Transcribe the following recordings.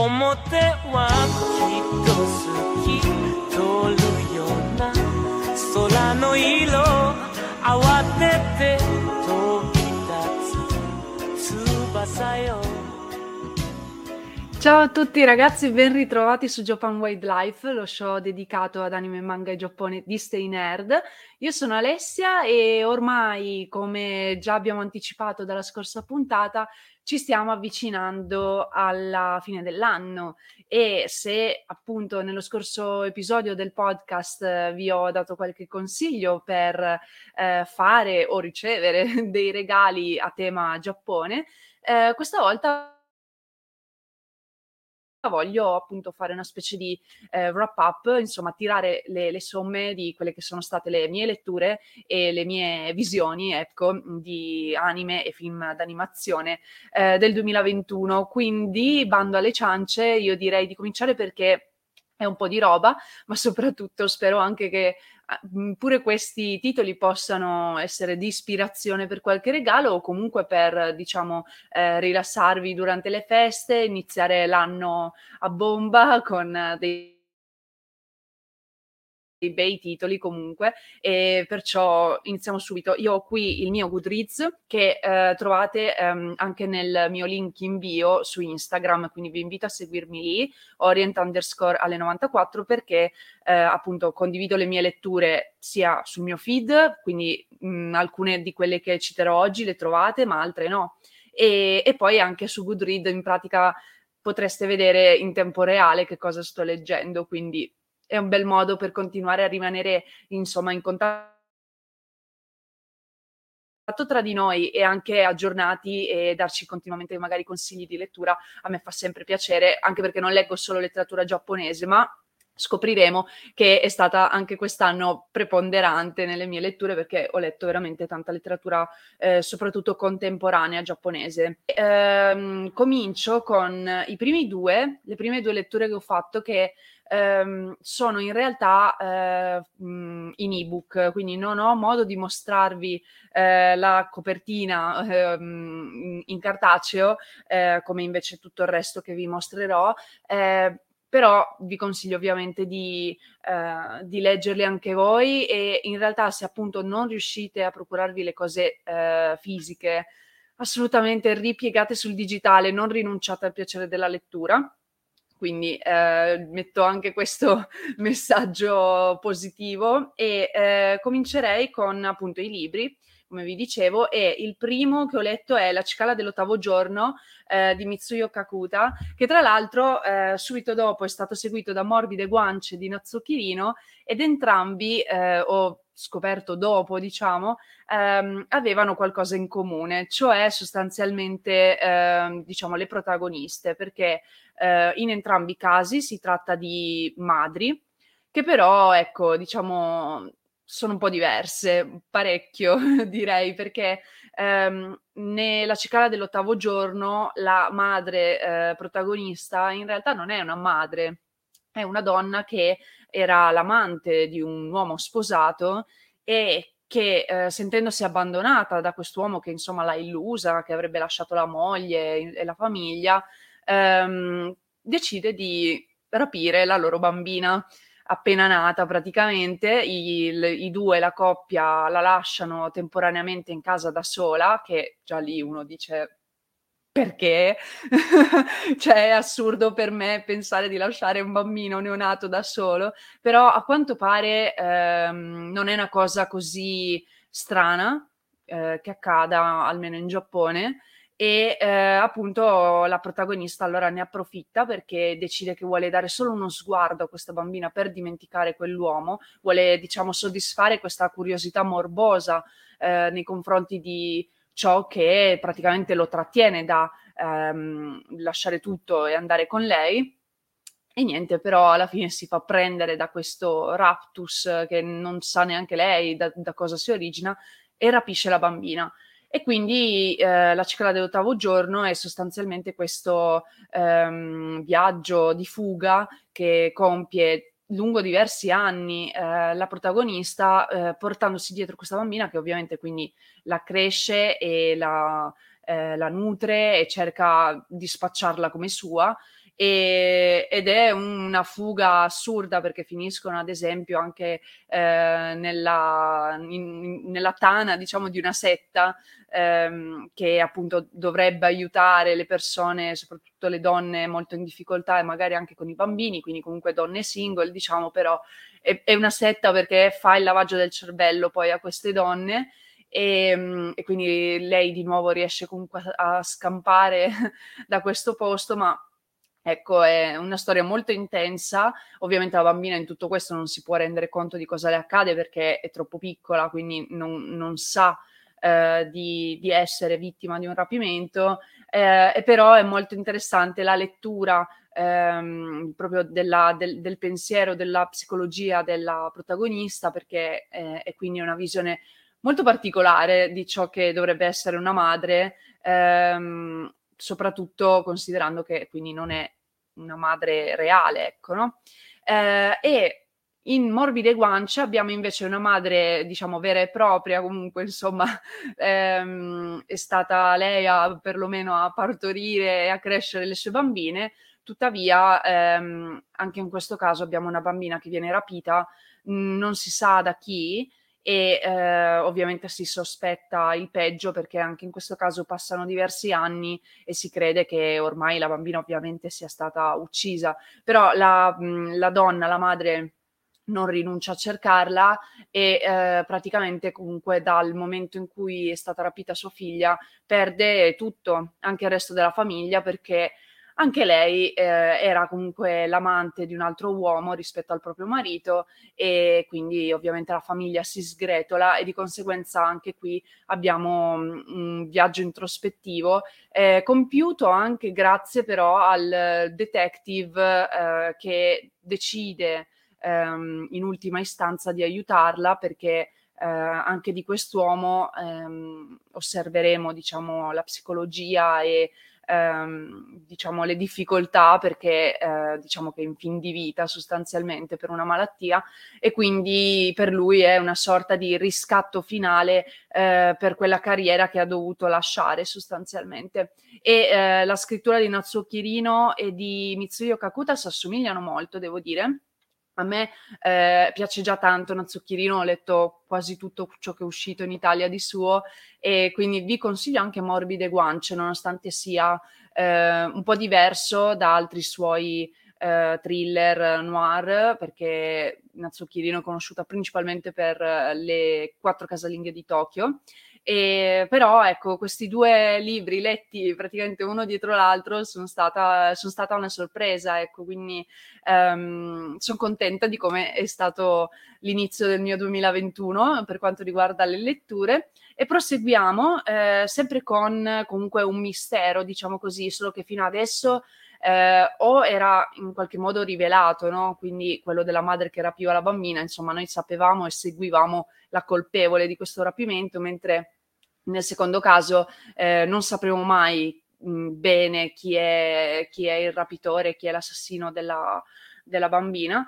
表はきっと好き通るような空の色慌てて飛び立つ翼よ Ciao a tutti ragazzi, ben ritrovati su Japan Wildlife, lo show dedicato ad anime, manga e Giappone di Stay Nerd. Io sono Alessia e ormai, come già abbiamo anticipato dalla scorsa puntata, ci stiamo avvicinando alla fine dell'anno. E se appunto nello scorso episodio del podcast eh, vi ho dato qualche consiglio per eh, fare o ricevere dei regali a tema Giappone, eh, questa volta voglio appunto fare una specie di eh, wrap up, insomma tirare le, le, somme di quelle che sono state le mie letture e le mie visioni, ecco, di anime e film d'animazione eh, del 2021. Quindi, bando alle ciance, io direi di cominciare perché è un po' di roba, ma soprattutto spero anche che pure questi titoli possano essere di ispirazione per qualche regalo o comunque per, diciamo, eh, rilassarvi durante le feste, iniziare l'anno a bomba con dei dei bei titoli comunque e perciò iniziamo subito. Io ho qui il mio Goodreads che eh, trovate ehm, anche nel mio link in bio su Instagram, quindi vi invito a seguirmi lì, orient underscore alle 94 perché eh, appunto condivido le mie letture sia sul mio feed, quindi mh, alcune di quelle che citerò oggi le trovate, ma altre no. E, e poi anche su Goodreads in pratica potreste vedere in tempo reale che cosa sto leggendo, quindi è un bel modo per continuare a rimanere insomma in contatto tra di noi e anche aggiornati e darci continuamente magari consigli di lettura. A me fa sempre piacere anche perché non leggo solo letteratura giapponese ma scopriremo che è stata anche quest'anno preponderante nelle mie letture perché ho letto veramente tanta letteratura, eh, soprattutto contemporanea giapponese. Ehm, comincio con i primi due, le prime due letture che ho fatto che ehm, sono in realtà eh, in ebook, quindi non ho modo di mostrarvi eh, la copertina ehm, in cartaceo, eh, come invece tutto il resto che vi mostrerò. Però vi consiglio ovviamente di, eh, di, leggerli anche voi e in realtà se appunto non riuscite a procurarvi le cose eh, fisiche, assolutamente ripiegate sul digitale, non rinunciate al piacere della lettura. Quindi eh, metto anche questo messaggio positivo e eh, comincerei con appunto i libri come vi dicevo, e il primo che ho letto è La cicala dell'ottavo giorno eh, di Mitsuyo Kakuta, che tra l'altro eh, subito dopo è stato seguito da Morbide guance di Natsuki ed entrambi, eh, ho scoperto dopo, diciamo, ehm, avevano qualcosa in comune, cioè sostanzialmente, ehm, diciamo, le protagoniste, perché eh, in entrambi i casi si tratta di madri, che però, ecco, diciamo, sono un po' diverse, parecchio direi, perché ehm, nella cicala dell'ottavo giorno la madre eh, protagonista in realtà non è una madre, è una donna che era l'amante di un uomo sposato e che eh, sentendosi abbandonata da quest'uomo che insomma l'ha illusa, che avrebbe lasciato la moglie e la famiglia, ehm, decide di rapire la loro bambina appena nata praticamente, i, i, due, la coppia, la lasciano temporaneamente in casa da sola, che già lì uno dice perché? Cioè è assurdo per me pensare di lasciare un bambino neonato da solo, però a quanto pare ehm, non è una cosa così strana eh, che accada almeno in Giappone e eh, appunto la protagonista allora ne approfitta perché decide che vuole dare solo uno sguardo a questa bambina per dimenticare quell'uomo, vuole diciamo soddisfare questa curiosità morbosa eh, nei confronti di ciò che praticamente lo trattiene da ehm, lasciare tutto e andare con lei. E niente, però alla fine si fa prendere da questo raptus che non sa neanche lei da, da cosa si origina e rapisce la bambina. E quindi eh, la cicla dell'ottavo giorno è sostanzialmente questo ehm, viaggio di fuga che compie lungo diversi anni eh, la protagonista eh, portandosi dietro questa bambina che ovviamente quindi la cresce e la, eh, la nutre e cerca di spacciarla come sua e, ed è una fuga assurda perché finiscono ad esempio anche eh, nella, in, nella tana diciamo di una setta ehm, che appunto dovrebbe aiutare le persone, soprattutto le donne molto in difficoltà e magari anche con i bambini, quindi comunque donne single diciamo però è, è una setta perché fa il lavaggio del cervello poi a queste donne. E, ehm, e, quindi lei di nuovo riesce comunque a, a scampare da questo posto, ma Ecco, è una storia molto intensa. Ovviamente la bambina in tutto questo non si può rendere conto di cosa le accade perché è troppo piccola, quindi non, non sa eh, di, di, essere vittima di un rapimento. Eh, però è molto interessante la lettura ehm, proprio della, del, del, pensiero, della psicologia della protagonista, perché eh, è quindi una visione molto particolare di ciò che dovrebbe essere una madre. Ehm, soprattutto considerando che quindi non è una madre reale, ecco, no? Eh, e in Morbide Guance abbiamo invece una madre, diciamo, vera e propria, comunque, insomma, ehm, è stata lei a, perlomeno a partorire e a crescere le sue bambine, tuttavia ehm, anche in questo caso abbiamo una bambina che viene rapita, mh, non si sa da chi, e eh, ovviamente si sospetta il peggio perché anche in questo caso passano diversi anni e si crede che ormai la bambina ovviamente sia stata uccisa, però la, mh, la donna, la madre non rinuncia a cercarla e eh, praticamente comunque dal momento in cui è stata rapita sua figlia perde tutto, anche il resto della famiglia perché anche lei eh, era comunque l'amante di un altro uomo rispetto al proprio marito e quindi ovviamente la famiglia si sgretola e di conseguenza anche qui abbiamo mm, un viaggio introspettivo eh, compiuto anche grazie però al detective eh, che decide ehm, in ultima istanza di aiutarla perché eh, anche di quest'uomo ehm, osserveremo diciamo la psicologia e ehm, diciamo, le difficoltà perché eh, diciamo che è in fin di vita sostanzialmente per una malattia e quindi per lui è una sorta di riscatto finale eh, per quella carriera che ha dovuto lasciare sostanzialmente. E eh, la scrittura di Natsuo Kirino e di Mitsuyo Kakuta si assomigliano molto, devo dire a me eh, piace già tanto Nazzucchirino, ho letto quasi tutto ciò che è uscito in Italia di suo e quindi vi consiglio anche Morbide Guance, nonostante sia eh, un po' diverso da altri suoi eh, thriller noir, perché Nazzucchirino è conosciuta principalmente per le quattro casalinghe di Tokyo e, però ecco, questi due libri letti praticamente uno dietro l'altro sono stata, sono stata una sorpresa, ecco, quindi um, sono contenta di come è stato l'inizio del mio 2021 per quanto riguarda le letture. E proseguiamo eh, sempre con comunque un mistero, diciamo così, solo che fino adesso eh, o era in qualche modo rivelato, no? quindi quello della madre che rapiva la bambina, insomma noi sapevamo e seguivamo la colpevole di questo rapimento, mentre nel secondo caso eh, non sapremo mai mh, bene chi è, chi è, il rapitore, chi è l'assassino della, della bambina.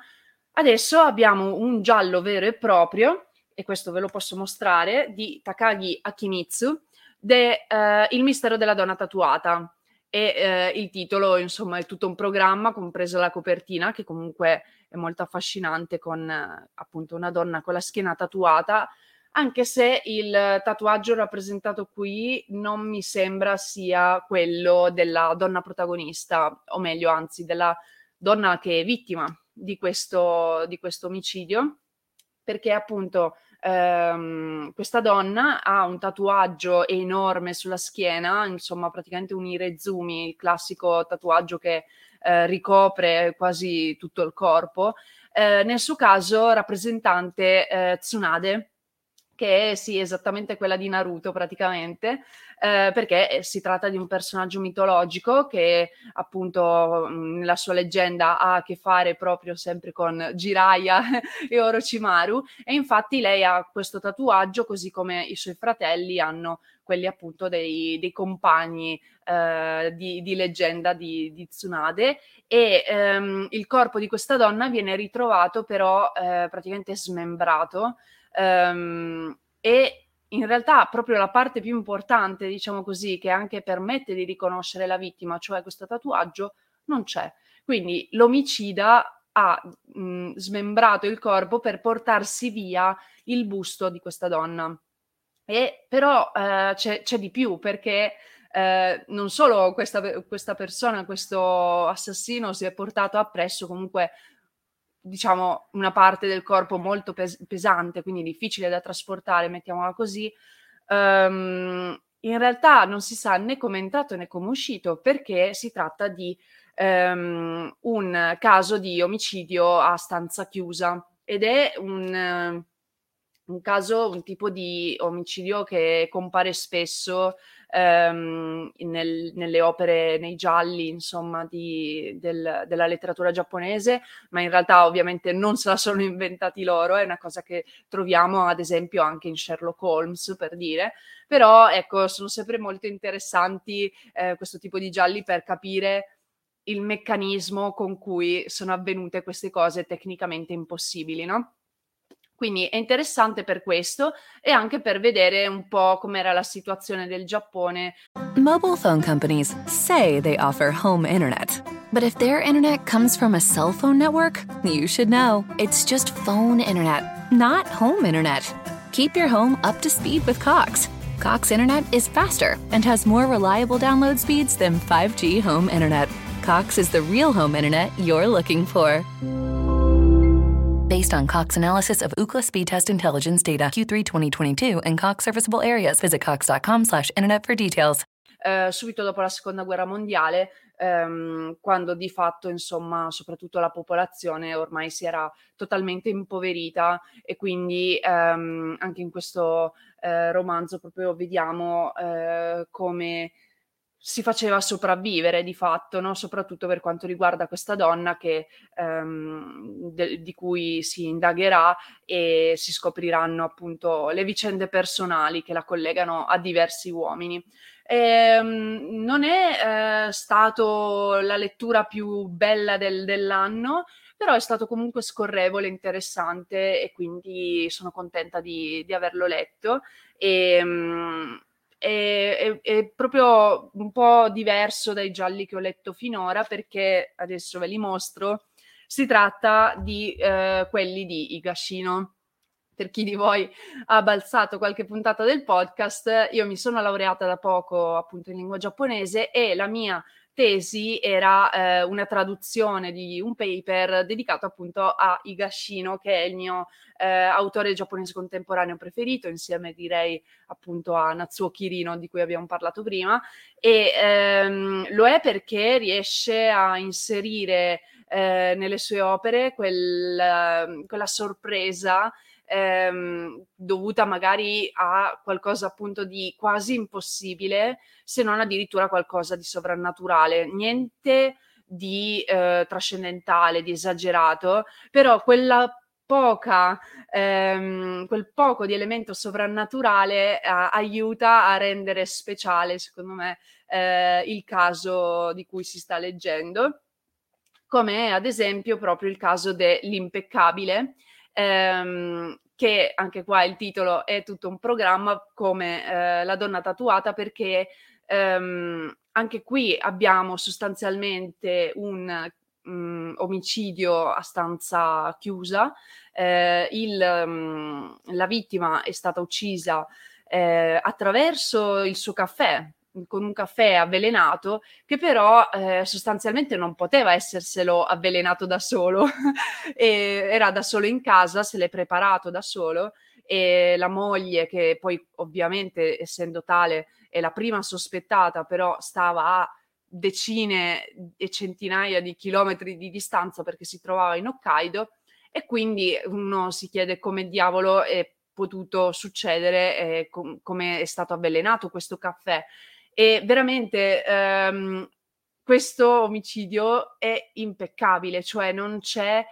Adesso abbiamo un giallo vero e proprio, e questo ve lo posso mostrare, di Takagi Akimitsu, de, eh, Il mistero della donna tatuata e eh, il titolo insomma è tutto un programma compresa la copertina che comunque è molto affascinante con eh, appunto una donna con la schiena tatuata. Anche se il tatuaggio rappresentato qui non mi sembra sia quello della donna protagonista, o meglio, anzi, della donna che è vittima di questo, di questo omicidio, perché appunto ehm, questa donna ha un tatuaggio enorme sulla schiena, insomma praticamente un irezumi, il classico tatuaggio che eh, ricopre quasi tutto il corpo, eh, nel suo caso rappresentante eh, Tsunade, che è sì, esattamente quella di Naruto praticamente, eh, perché eh, si tratta di un personaggio mitologico che appunto mm, nella sua leggenda ha a che fare proprio sempre con Jiraiya e Orochimaru e infatti lei ha questo tatuaggio così come i suoi fratelli hanno quelli appunto dei, dei compagni eh, di, di, leggenda di, di Tsunade e ehm, il corpo di questa donna viene ritrovato però eh, praticamente smembrato Um, e in realtà proprio la parte più importante, diciamo così, che anche permette di riconoscere la vittima, cioè questo tatuaggio, non c'è. Quindi l'omicida ha mh, smembrato il corpo per portarsi via il busto di questa donna. E però eh, c'è, c'è, di più perché eh, non solo questa, questa, persona, questo assassino si è portato appresso comunque diciamo, una parte del corpo molto pes- pesante, quindi difficile da trasportare, mettiamola così, um, in realtà non si sa né come è entrato né come è uscito perché si tratta di um, un caso di omicidio a stanza chiusa. Ed è un, un caso, un tipo di omicidio che compare spesso ehm, nel, nelle opere, nei gialli, insomma, di, del, della letteratura giapponese, ma in realtà ovviamente non se la sono inventati loro, è una cosa che troviamo ad esempio anche in Sherlock Holmes, per dire, però ecco, sono sempre molto interessanti eh, questo tipo di gialli per capire il meccanismo con cui sono avvenute queste cose tecnicamente impossibili, no? Quindi è interessante per questo e anche per vedere un po' com'era la situazione del Giappone. Mobile phone companies say they offer home internet. But if their internet comes from a cell phone network, you should know. It's just phone internet, not home internet. Keep your home up to speed with Cox. Cox internet is faster and has more reliable download speeds than 5G home internet. Cox is the real home internet you're looking for based on Cox analysis of Ookla speed test intelligence data Q3 2022 and Cox serviceable areas. Visit cox.com/internet for details. Uh, subito dopo la seconda guerra mondiale, um, quando di fatto, insomma, soprattutto la popolazione ormai si era totalmente impoverita e quindi um, anche in questo uh, romanzo proprio vediamo uh, come si faceva sopravvivere di fatto, no? soprattutto per quanto riguarda questa donna che, ehm, de- di cui si indagherà e si scopriranno appunto le vicende personali che la collegano a diversi uomini. E, ehm, non è eh, stato la lettura più bella del, dell'anno, però è stato comunque scorrevole, interessante e quindi sono contenta di, di averlo letto. E, ehm, è, è, è, proprio un po' diverso dai gialli che ho letto finora perché adesso ve li mostro. Si tratta di eh, quelli di Igashino. Per chi di voi ha balzato qualche puntata del podcast, io mi sono laureata da poco appunto in lingua giapponese e la mia tesi era eh, una traduzione di un paper dedicato appunto a Higashino, che è il mio eh, autore giapponese contemporaneo preferito, insieme direi appunto a Natsuo Kirino, di cui abbiamo parlato prima, e ehm, lo è perché riesce a inserire eh, nelle sue opere quel, quella sorpresa ehm, dovuta magari a qualcosa appunto di quasi impossibile, se non addirittura qualcosa di sovrannaturale. Niente di eh, trascendentale, di esagerato, però quella poca, ehm, quel poco di elemento sovrannaturale eh, aiuta a rendere speciale, secondo me, eh, il caso di cui si sta leggendo, come ad esempio proprio il caso dell'impeccabile, ehm, che anche qua il titolo è tutto un programma come eh, La donna tatuata perché ehm, anche qui abbiamo sostanzialmente un mh, omicidio a stanza chiusa, eh, il, mh, la vittima è stata uccisa eh, attraverso il suo caffè, con un caffè avvelenato che però eh, sostanzialmente non poteva esserselo avvelenato da solo, era da solo in casa, se l'è preparato da solo e la moglie che poi ovviamente essendo tale è la prima sospettata però stava a decine e centinaia di chilometri di distanza perché si trovava in Hokkaido e quindi uno si chiede come diavolo è potuto succedere, eh, com- come è stato avvelenato questo caffè. E veramente ehm, questo omicidio è impeccabile, cioè non c'è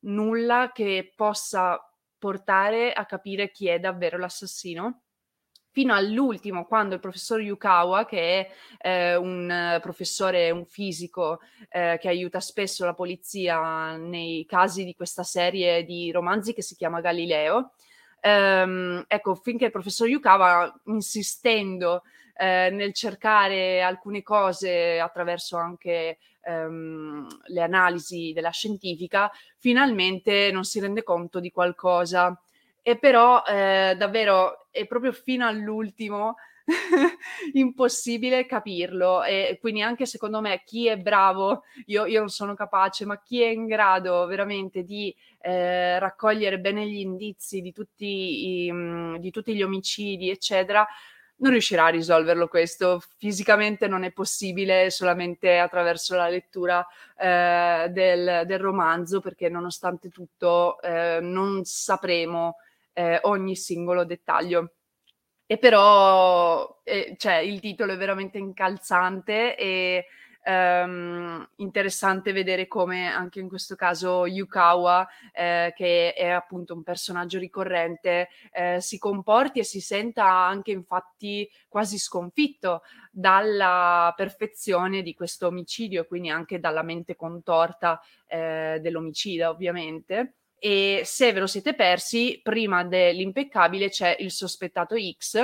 nulla che possa portare a capire chi è davvero l'assassino. Fino all'ultimo, quando il professor Yukawa, che è eh, un professore, un fisico eh, che aiuta spesso la polizia nei casi di questa serie di romanzi che si chiama Galileo, ehm, ecco, finché il professor Yukawa, insistendo eh, nel cercare alcune cose attraverso anche ehm, le analisi della scientifica, finalmente non si rende conto di qualcosa. E però eh, davvero è proprio fino all'ultimo impossibile capirlo e quindi anche secondo me chi è bravo, io, io non sono capace, ma chi è in grado veramente di eh, raccogliere bene gli indizi di tutti, i, mm, di tutti gli omicidi, eccetera, non riuscirà a risolverlo questo. Fisicamente non è possibile solamente attraverso la lettura eh, del, del, romanzo, perché nonostante tutto eh, non sapremo eh, ogni singolo dettaglio. E però eh, cioè, il titolo è veramente incalzante e ehm, interessante vedere come anche in questo caso Yukawa, eh, che è appunto un personaggio ricorrente, eh, si comporti e si senta anche infatti quasi sconfitto dalla perfezione di questo omicidio, quindi anche dalla mente contorta eh, dell'omicida ovviamente. E se ve lo siete persi, prima dell'impeccabile c'è il sospettato X,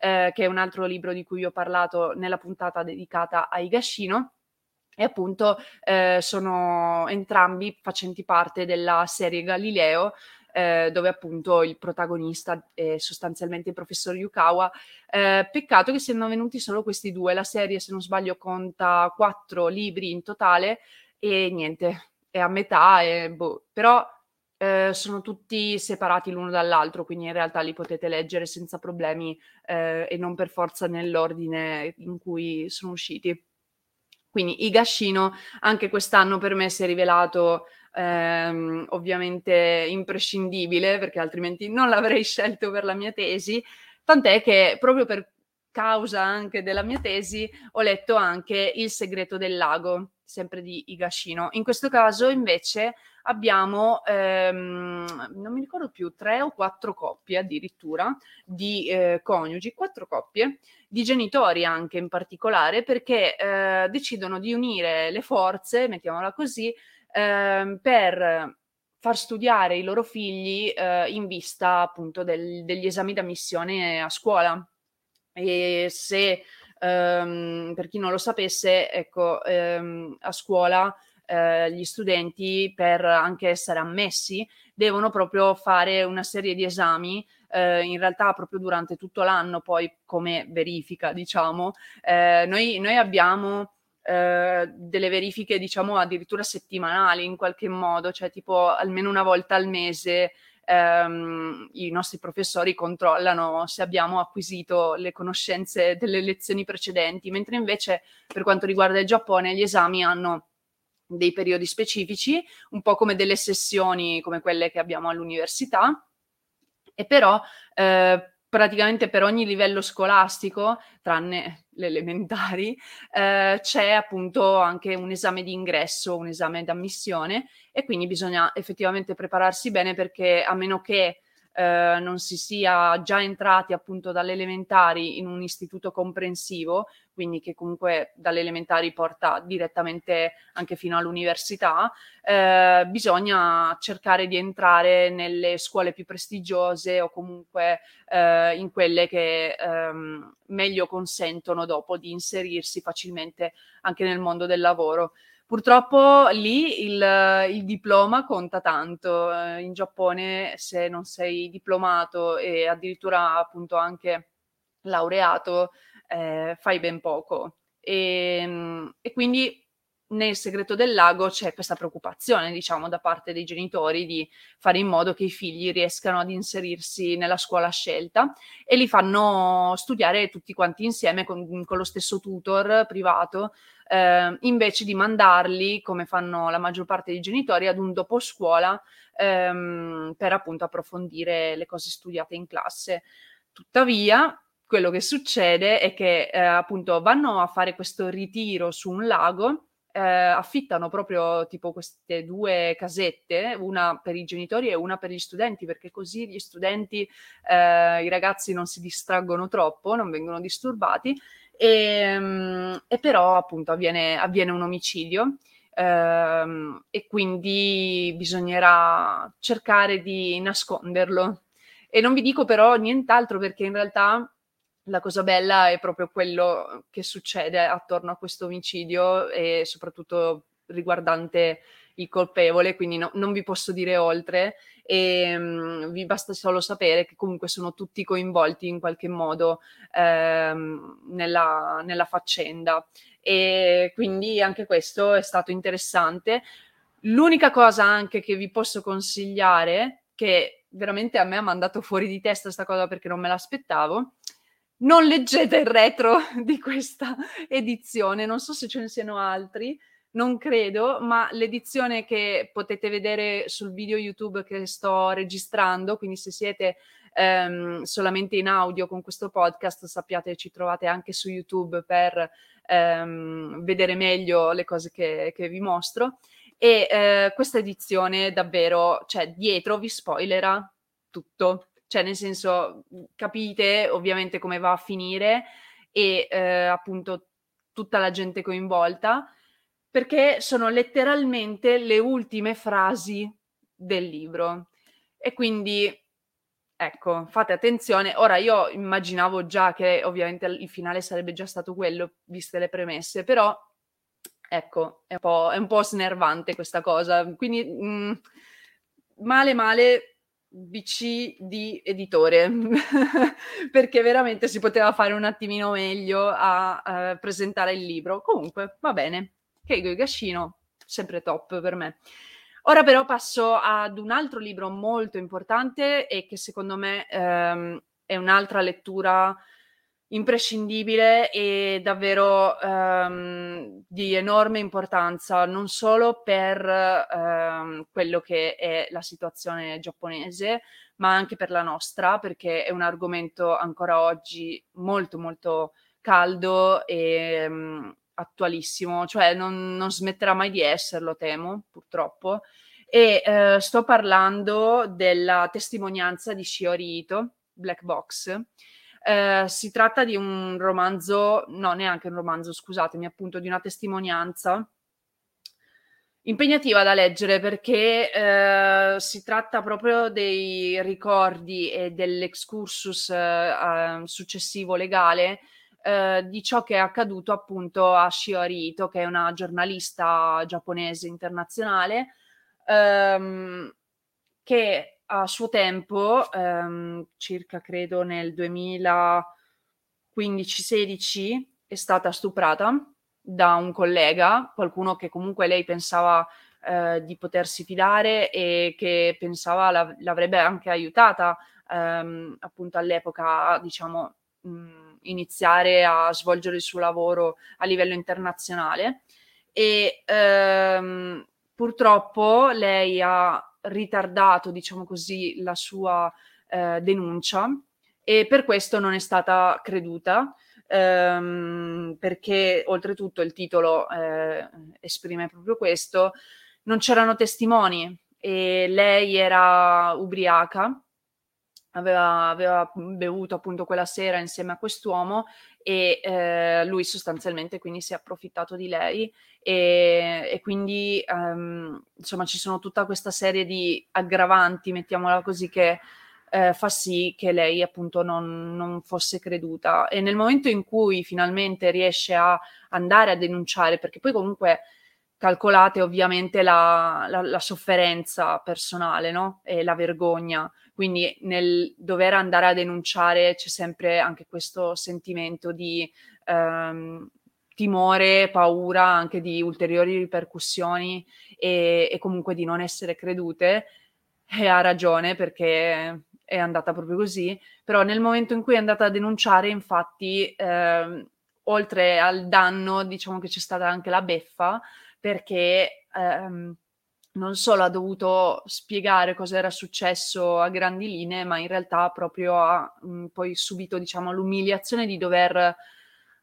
eh, che è un altro libro di cui ho parlato nella puntata dedicata a Higashino e appunto eh, sono entrambi facenti parte della serie Galileo, eh, dove appunto il protagonista è sostanzialmente il professor Yukawa. Eh, peccato che siano venuti solo questi due, la serie se non sbaglio conta quattro libri in totale e niente, è a metà, e, boh, però eh, sono tutti separati l'uno dall'altro, quindi in realtà li potete leggere senza problemi eh, e non per forza nell'ordine in cui sono usciti. Quindi Higashino anche quest'anno per me si è rivelato ehm, ovviamente imprescindibile perché altrimenti non l'avrei scelto per la mia tesi, tant'è che proprio per causa anche della mia tesi ho letto anche Il segreto del lago, sempre di Higashino. In questo caso invece abbiamo, ehm, non mi ricordo più, tre o quattro coppie addirittura di eh, coniugi, quattro coppie di genitori anche in particolare, perché eh, decidono di unire le forze, mettiamola così, eh, per far studiare i loro figli eh, in vista appunto del, degli esami d'ammissione a scuola. E se ehm, per chi non lo sapesse, ecco, ehm, a scuola eh, gli studenti per anche essere ammessi devono proprio fare una serie di esami eh, in realtà proprio durante tutto l'anno poi come verifica diciamo. Eh, noi, noi, abbiamo eh, delle verifiche diciamo addirittura settimanali in qualche modo cioè tipo almeno una volta al mese ehm, i nostri professori controllano se abbiamo acquisito le conoscenze delle lezioni precedenti mentre invece per quanto riguarda il Giappone gli esami hanno dei periodi specifici, un po' come delle sessioni come quelle che abbiamo all'università, e però eh, praticamente per ogni livello scolastico, tranne le elementari, eh, c'è appunto anche un esame di ingresso, un esame d'ammissione e quindi bisogna effettivamente prepararsi bene perché a meno che eh, non si sia già entrati appunto dalle elementari in un istituto comprensivo, quindi che comunque dalle elementari porta direttamente anche fino all'università, eh, bisogna cercare di entrare nelle scuole più prestigiose o comunque eh, in quelle che ehm, meglio consentono dopo di inserirsi facilmente anche nel mondo del lavoro. Purtroppo lì il, il diploma conta tanto. Eh, in Giappone, se non sei diplomato e addirittura appunto anche laureato, eh, fai ben poco. E, ehm, e quindi nel segreto del lago c'è questa preoccupazione, diciamo, da parte dei genitori di fare in modo che i figli riescano ad inserirsi nella scuola scelta e li fanno studiare tutti quanti insieme con, con lo stesso tutor privato, eh, invece di mandarli, come fanno la maggior parte dei genitori, ad un dopo scuola ehm, per appunto approfondire le cose studiate in classe. Tuttavia, quello che succede è che eh, appunto vanno a fare questo ritiro su un lago eh, affittano proprio tipo queste due casette, una per i genitori e una per gli studenti, perché così gli studenti, eh, i ragazzi non si distraggono troppo, non vengono disturbati, e, um, e però appunto avviene, avviene un omicidio. Um, e quindi bisognerà cercare di nasconderlo. E non vi dico però nient'altro perché in realtà la cosa bella è proprio quello che succede attorno a questo omicidio e soprattutto riguardante il colpevole, quindi no, non vi posso dire oltre e um, vi basta solo sapere che comunque sono tutti coinvolti in qualche modo um, nella, nella faccenda e quindi anche questo è stato interessante. L'unica cosa anche che vi posso consigliare, che veramente a me ha mandato fuori di testa questa cosa perché non me l'aspettavo, non leggete il retro di questa edizione, non so se ce ne siano altri, non credo, ma l'edizione che potete vedere sul video YouTube che sto registrando, quindi se siete ehm, solamente in audio con questo podcast, sappiate che ci trovate anche su YouTube per ehm, vedere meglio le cose che, che vi mostro. E eh, questa edizione davvero, cioè dietro vi spoilerà tutto cioè nel senso capite ovviamente come va a finire e eh, appunto tutta la gente coinvolta, perché sono letteralmente le ultime frasi del libro. E quindi, ecco, fate attenzione. Ora io immaginavo già che ovviamente il finale sarebbe già stato quello, viste le premesse, però ecco, è un po', è un po snervante questa cosa. Quindi, mh, mm, male, male, BC di editore perché veramente si poteva fare un attimino meglio a, a presentare il libro. Comunque, va bene. Keigo Igashino, sempre top per me. Ora però passo ad un altro libro molto importante e che secondo me ehm, è un'altra lettura imprescindibile e davvero ehm, di enorme importanza, non solo per ehm, quello che è la situazione giapponese, ma anche per la nostra, perché è un argomento ancora oggi molto molto caldo e um, attualissimo, cioè non, non, smetterà mai di esserlo, temo, purtroppo. E eh, sto parlando della testimonianza di Shiori Ito, Black Box, eh, si tratta di un romanzo, no, neanche un romanzo, scusatemi, appunto, di una testimonianza impegnativa da leggere perché eh, si tratta proprio dei ricordi e dell'excursus eh, successivo legale eh, di ciò che è accaduto appunto a Shiori Ito, che è una giornalista giapponese internazionale, ehm, che a suo tempo, ehm, circa credo nel 2015-16, è stata stuprata da un collega, qualcuno che comunque lei pensava eh, di potersi fidare e che pensava la, l'avrebbe anche aiutata ehm, appunto all'epoca, diciamo, mh, iniziare a svolgere il suo lavoro a livello internazionale. E ehm, purtroppo lei ha ritardato, diciamo così, la sua eh, denuncia e per questo non è stata creduta. Ehm, perché oltretutto il titolo eh, esprime proprio questo, non c'erano testimoni e lei era ubriaca, aveva, aveva bevuto appunto quella sera insieme a quest'uomo e eh, lui sostanzialmente quindi si è approfittato di lei e, e quindi um, insomma ci sono tutta questa serie di aggravanti, mettiamola così, che eh, fa sì che lei appunto non, non, fosse creduta. E nel momento in cui finalmente riesce a andare a denunciare, perché poi comunque calcolate ovviamente la, la, la sofferenza personale no? e la vergogna. Quindi nel dover andare a denunciare c'è sempre anche questo sentimento di ehm, timore, paura anche di ulteriori ripercussioni e, e, comunque di non essere credute. E ha ragione perché è andata proprio così, però nel momento in cui è andata a denunciare, infatti, ehm, oltre al danno, diciamo che c'è stata anche la beffa, perché ehm, non solo ha dovuto spiegare cosa era successo a grandi linee, ma in realtà proprio ha mh, poi subito, diciamo, l'umiliazione di dover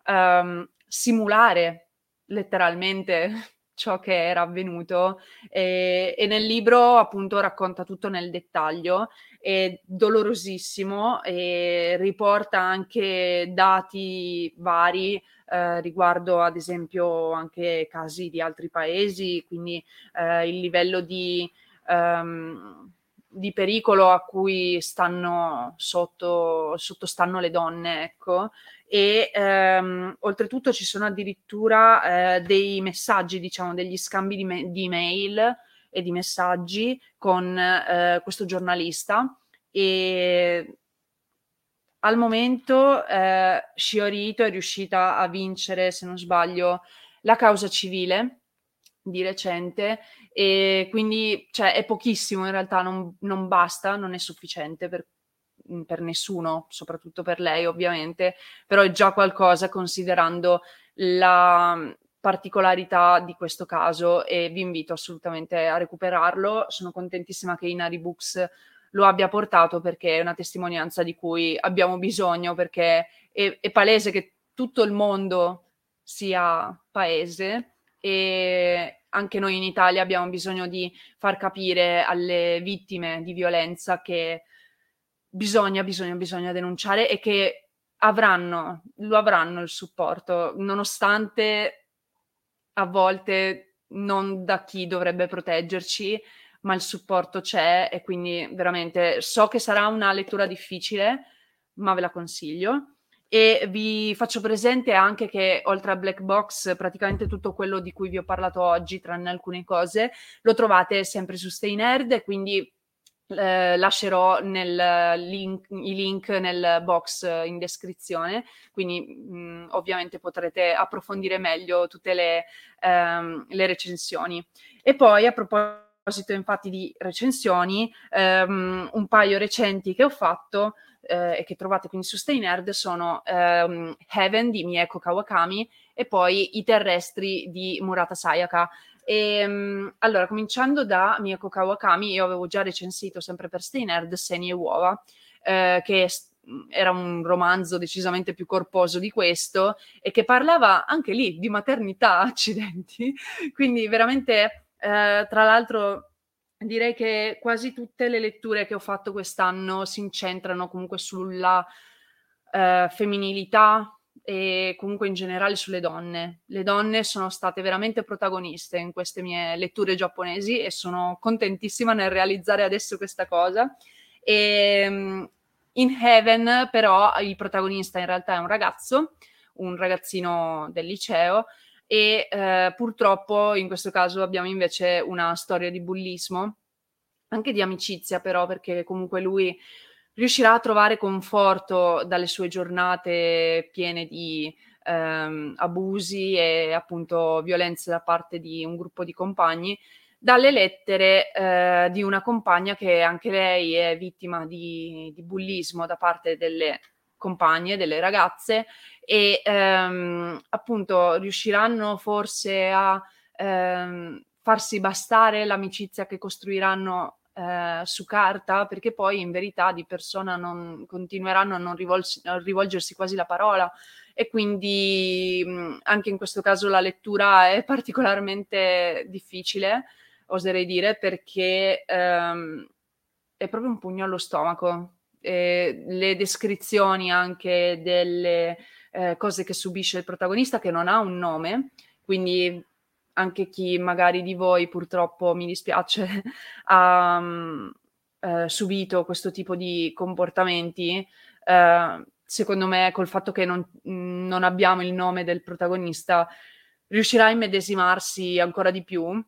ehm, simulare letteralmente ciò che era avvenuto. E, e, nel libro appunto racconta tutto nel dettaglio, è dolorosissimo e riporta anche dati vari eh, riguardo ad esempio anche casi di altri paesi, quindi eh, il livello di... Um, di pericolo a cui stanno sotto, sottostanno le donne, ecco, e ehm, oltretutto ci sono addirittura eh, dei messaggi, diciamo, degli scambi di, me- di mail e di messaggi con eh, questo giornalista e al momento eh, Shiorito è riuscita a vincere, se non sbaglio, la causa civile di recente e quindi cioè, è pochissimo in realtà, non, non basta, non è sufficiente per, mm, per, nessuno, soprattutto per lei ovviamente, però è già qualcosa considerando la mm, particolarità di questo caso e vi invito assolutamente a recuperarlo. Sono contentissima che Inari Books lo abbia portato perché è una testimonianza di cui abbiamo bisogno perché è, è palese che tutto il mondo sia paese e anche noi in Italia abbiamo bisogno di far capire alle vittime di violenza che bisogna, bisogna, bisogna denunciare e che avranno, lo avranno il supporto, nonostante a volte non da chi dovrebbe proteggerci, ma il supporto c'è e quindi veramente so che sarà una lettura difficile, ma ve la consiglio. E vi faccio presente anche che oltre a Black Box, praticamente tutto quello di cui vi ho parlato oggi, tranne alcune cose, lo trovate sempre su Stay Nerd, quindi eh, lascerò link, i link nel box in descrizione, quindi mh, mm, ovviamente potrete approfondire meglio tutte le, ehm, le recensioni. E poi a proposito infatti di recensioni, ehm, un paio recenti che ho fatto eh, e che trovate quindi su Stay Nerd sono ehm, Heaven di Mieko Kawakami e poi I terrestri di Murata Sayaka. E, ehm, allora, cominciando da Mieko Kawakami, io avevo già recensito sempre per Stay Nerd Seni e Uova, eh, che era un romanzo decisamente più corposo di questo e che parlava anche lì di maternità, accidenti. Quindi veramente, eh, tra l'altro, direi che quasi tutte le letture che ho fatto quest'anno si incentrano comunque sulla eh, femminilità e comunque in generale sulle donne. Le donne sono state veramente protagoniste in queste mie letture giapponesi e sono contentissima nel realizzare adesso questa cosa. E, ehm, in Heaven però il protagonista in realtà è un ragazzo, un ragazzino del liceo e eh, purtroppo in questo caso abbiamo invece una storia di bullismo, anche di amicizia però, perché comunque lui riuscirà a trovare conforto dalle sue giornate piene di ehm, abusi e appunto violenze da parte di un gruppo di compagni, dalle lettere eh, di una compagna che anche lei è vittima di, di bullismo da parte delle compagne, delle ragazze e ehm, appunto riusciranno forse a ehm, farsi bastare l'amicizia che costruiranno eh, su carta, perché poi in verità di persona non continueranno a non rivolgersi, a rivolgersi quasi la parola. E quindi mh, anche in questo caso la lettura è particolarmente difficile, oserei dire, perché ehm, è proprio un pugno allo stomaco. Eh, le descrizioni anche delle eh, cose che subisce il protagonista che non ha un nome, quindi anche chi magari di voi purtroppo mi dispiace ha um, eh, subito questo tipo di comportamenti, eh, secondo me col fatto che non, non, abbiamo il nome del protagonista riuscirà a immedesimarsi ancora di più.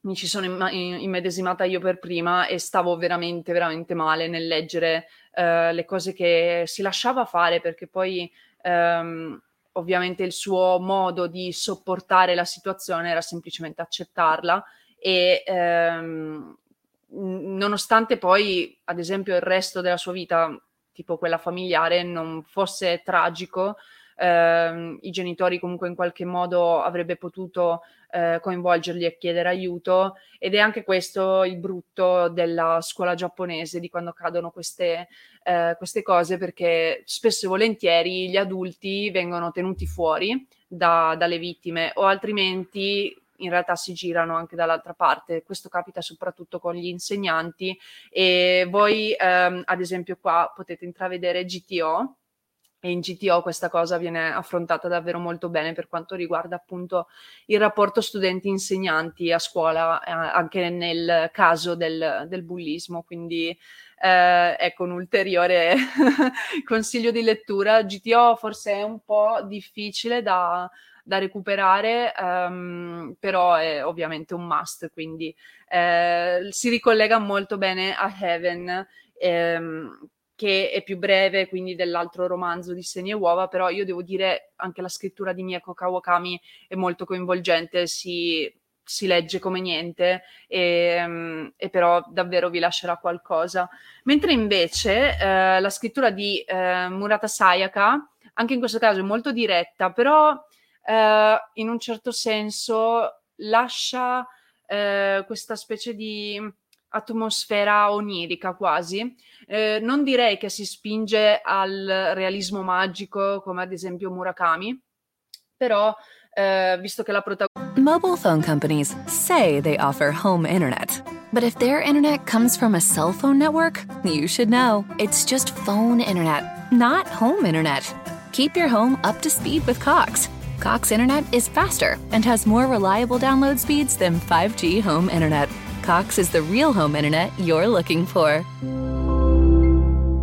Mi ci sono immedesimata io per prima e stavo veramente, veramente male nel leggere uh, le cose che si lasciava fare perché poi um, ovviamente il suo modo di sopportare la situazione era semplicemente accettarla e um, nonostante poi, ad esempio, il resto della sua vita, tipo quella familiare, non fosse tragico, eh, i genitori comunque in qualche modo avrebbe potuto eh, coinvolgerli e chiedere aiuto ed è anche questo il brutto della scuola giapponese di quando accadono queste, eh, queste cose perché spesso e volentieri gli adulti vengono tenuti fuori da, dalle vittime o altrimenti in realtà si girano anche dall'altra parte. Questo capita soprattutto con gli insegnanti e voi ehm, ad esempio qua potete intravedere GTO e in GTO questa cosa viene affrontata davvero molto bene per quanto riguarda appunto il rapporto studenti-insegnanti a scuola, eh, anche nel caso del, del bullismo. Quindi eh, ecco un ulteriore consiglio di lettura. GTO forse è un po' difficile da, da recuperare, um, però è ovviamente un must, quindi eh, si ricollega molto bene a Heaven. Ehm, che è più breve, quindi dell'altro romanzo di Seni e Uova, però io devo dire anche la scrittura di Mieko Kawakami è molto coinvolgente, si, si legge come niente e, um, e, però davvero vi lascerà qualcosa. Mentre invece uh, la scrittura di uh, Murata Sayaka, anche in questo caso è molto diretta, però uh, in un certo senso lascia questa specie di atmosfera onirica quasi. Eh, non direi che si spinge al realismo magico come ad esempio Murakami, però eh, visto che la protagonista... Mobile phone companies say they offer home internet. But if their internet comes from a cell phone network, you should know. It's just phone internet, not home internet. Keep your home up to speed with Cox. Cox internet is faster and has more reliable download speeds than 5G home internet. Cox is the real home internet you're looking for.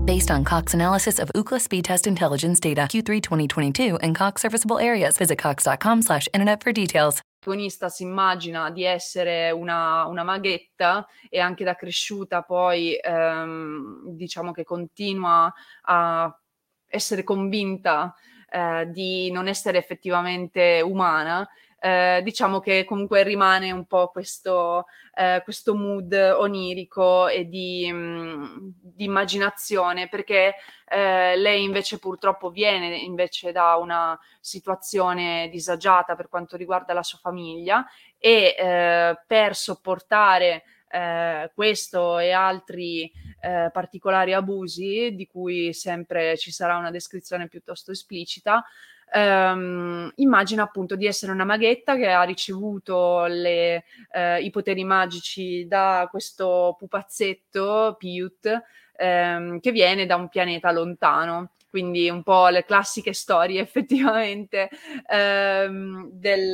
Based on Cox analysis of Ookla speed test intelligence data Q3 2022 and Cox serviceable areas, visit cox.com slash internet for details. protagonista si immagina di essere una, una, maghetta e anche da cresciuta poi ehm, diciamo che continua a essere convinta eh, di non essere effettivamente umana eh, diciamo che comunque rimane un po' questo, eh, questo mood onirico e di, mh, mm, di immaginazione, perché eh, lei invece purtroppo viene invece da una situazione disagiata per quanto riguarda la sua famiglia e eh, per sopportare eh, questo e altri eh, particolari abusi, di cui sempre ci sarà una descrizione piuttosto esplicita, ehm, immagina appunto di essere una maghetta che ha ricevuto le, eh, i poteri magici da questo pupazzetto, Piut, ehm, che viene da un pianeta lontano. Quindi un po' le classiche storie effettivamente ehm, del,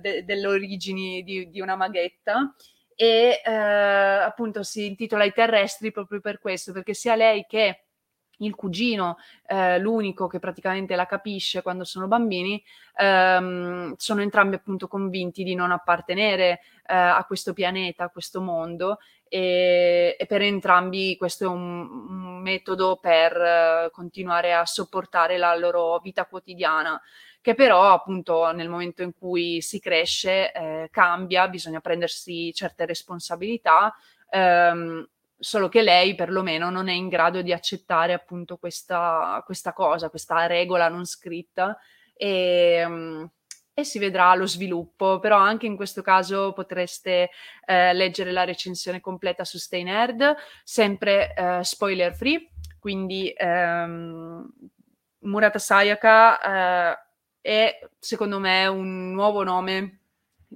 de, delle origini di, di, una maghetta. E eh, appunto si intitola I terrestri proprio per questo, perché sia lei che il cugino, eh, l'unico che praticamente la capisce quando sono bambini, ehm, sono entrambi appunto convinti di non appartenere eh, a questo pianeta, a questo mondo e, e per entrambi questo è un, un metodo per eh, continuare a sopportare la loro vita quotidiana che però appunto nel momento in cui si cresce eh, cambia, bisogna prendersi certe responsabilità. Ehm, solo che lei perlomeno non è in grado di accettare appunto questa, questa cosa, questa regola non scritta e, um, e, si vedrà lo sviluppo, però anche in questo caso potreste eh, leggere la recensione completa su Stay Nerd, sempre eh, spoiler free, quindi ehm, Murata Sayaka eh, è secondo me un nuovo nome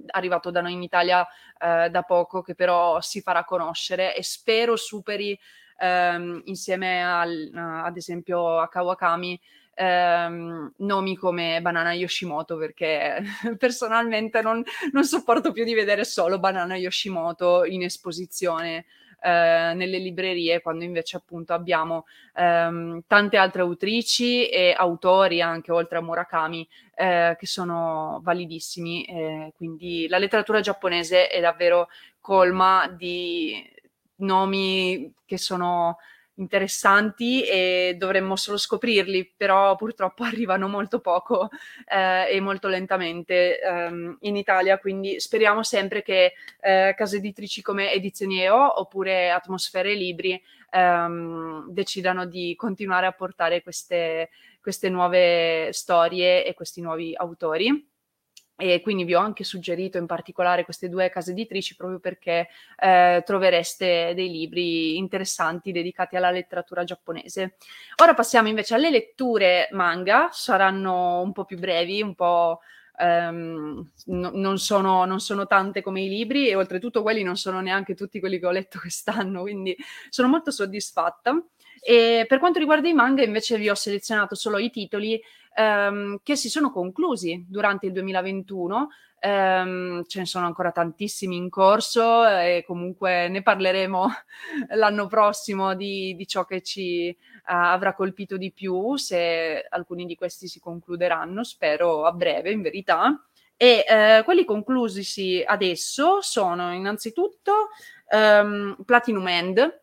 arrivato da noi in Italia eh, da poco, che però si farà conoscere e spero superi ehm, insieme al, ad esempio a Kawakami ehm, nomi come Banana Yoshimoto perché personalmente non, non, sopporto più di vedere solo Banana Yoshimoto in esposizione eh, nelle librerie, quando invece appunto abbiamo ehm, tante altre autrici e autori anche oltre a Murakami eh, che sono validissimi. Eh, quindi la letteratura giapponese è davvero colma di nomi che sono interessanti e dovremmo solo scoprirli, però purtroppo arrivano molto poco eh, e molto lentamente ehm, in Italia, quindi speriamo sempre che eh, case editrici come Edizioni EO oppure Atmosfere Libri ehm, decidano di continuare a portare queste, queste nuove storie e questi nuovi autori e quindi vi ho anche suggerito in particolare queste due case editrici proprio perché eh, trovereste dei libri interessanti dedicati alla letteratura giapponese. Ora passiamo invece alle letture manga, saranno un po' più brevi, un po'... Um, no, non, sono, non, sono, tante come i libri e oltretutto quelli non sono neanche tutti quelli che ho letto quest'anno, quindi sono molto soddisfatta. E per quanto riguarda i manga invece vi ho selezionato solo i titoli ehm, che si sono conclusi durante il 2021. Um, ce ne sono ancora tantissimi in corso e comunque ne parleremo l'anno prossimo di, di ciò che ci uh, avrà colpito di più, se alcuni di questi si concluderanno, spero a breve in verità. E uh, quelli conclusisi adesso sono innanzitutto um, Platinum End,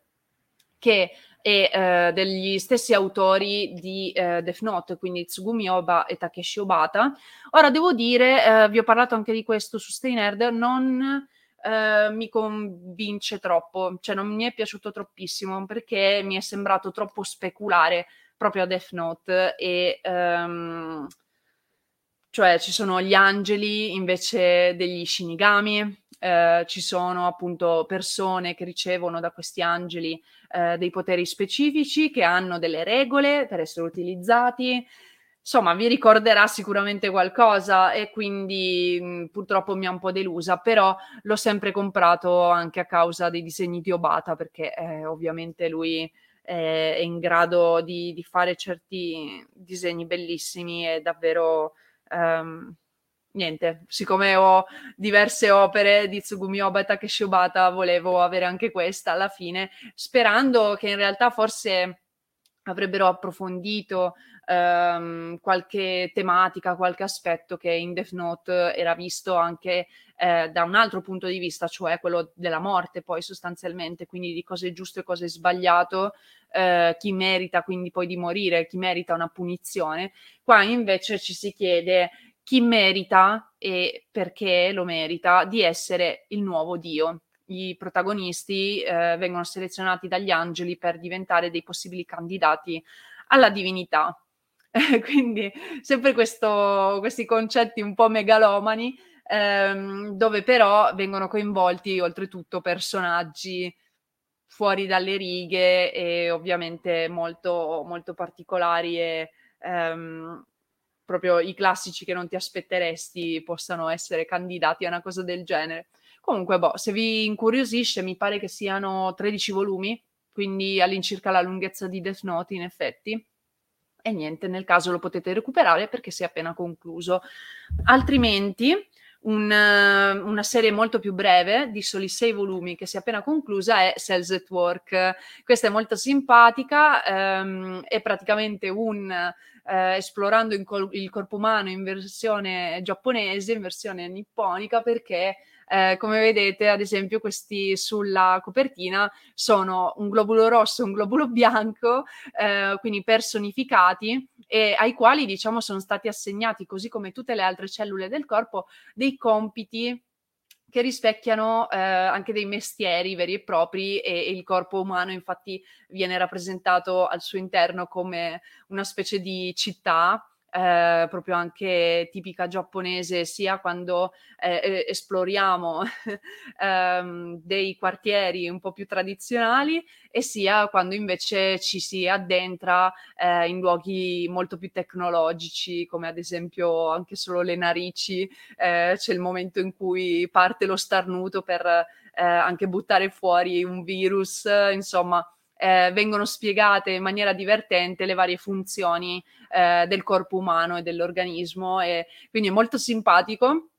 che e eh, degli stessi autori di eh, Death Note, quindi Tsugumi Oba e Takeshi Obata. Ora devo dire, eh, vi ho parlato anche di questo su Stay Nerd, non eh, mi convince troppo, cioè non mi è piaciuto troppissimo perché mi è sembrato troppo speculare proprio a Death Note e... Um, cioè ci sono gli angeli invece degli shinigami, eh, ci sono appunto persone che ricevono da questi angeli eh, dei poteri specifici che hanno delle regole per essere utilizzati. Insomma, vi ricorderà sicuramente qualcosa e quindi mh, purtroppo mi ha un po' delusa, però l'ho sempre comprato anche a causa dei disegni di Obata, perché eh, ovviamente lui è in grado di, di, fare certi disegni bellissimi e davvero um, niente, siccome ho diverse opere di Tsugumi Oba e Takeshi Obata, volevo avere anche questa alla fine, sperando che in realtà forse avrebbero approfondito um, qualche tematica, qualche aspetto che in Death Note era visto anche eh, da un altro punto di vista, cioè quello della morte poi sostanzialmente, quindi di cosa è giusto e cosa è sbagliato, eh, chi merita quindi poi di morire, chi merita una punizione. Qua invece ci si chiede chi merita e perché lo merita di essere il nuovo Dio. I protagonisti eh, vengono selezionati dagli angeli per diventare dei possibili candidati alla divinità. Quindi sempre questo, questi concetti un po' megalomani, ehm, dove però vengono coinvolti oltretutto personaggi fuori dalle righe e ovviamente molto, molto particolari e ehm, proprio i classici che non ti aspetteresti possano essere candidati a una cosa del genere. Comunque, boh, se vi incuriosisce, mi pare che siano 13 volumi, quindi all'incirca la lunghezza di Death Note, in effetti. E niente, nel caso lo potete recuperare perché si è appena concluso. Altrimenti, un, una serie molto più breve di soli sei volumi che si è appena conclusa è Cells at Work. Questa è molto simpatica, ehm, è praticamente un eh, esplorando col- il corpo umano in versione giapponese, in versione nipponica, perché eh, come vedete, ad esempio, questi sulla copertina sono un globulo rosso e un globulo bianco, eh, quindi personificati, e ai quali, diciamo, sono stati assegnati, così come tutte le altre cellule del corpo, dei compiti che rispecchiano eh, anche dei mestieri veri e propri e, e, il corpo umano infatti viene rappresentato al suo interno come una specie di città eh, proprio anche tipica giapponese, sia quando eh, esploriamo ehm, dei quartieri un po' più tradizionali e sia quando invece ci si addentra eh, in luoghi molto più tecnologici, come ad esempio anche solo le narici, eh, c'è il momento in cui parte lo starnuto per eh, anche buttare fuori un virus, insomma eh, vengono spiegate in maniera divertente le varie funzioni eh, del corpo umano e dell'organismo e quindi è molto simpatico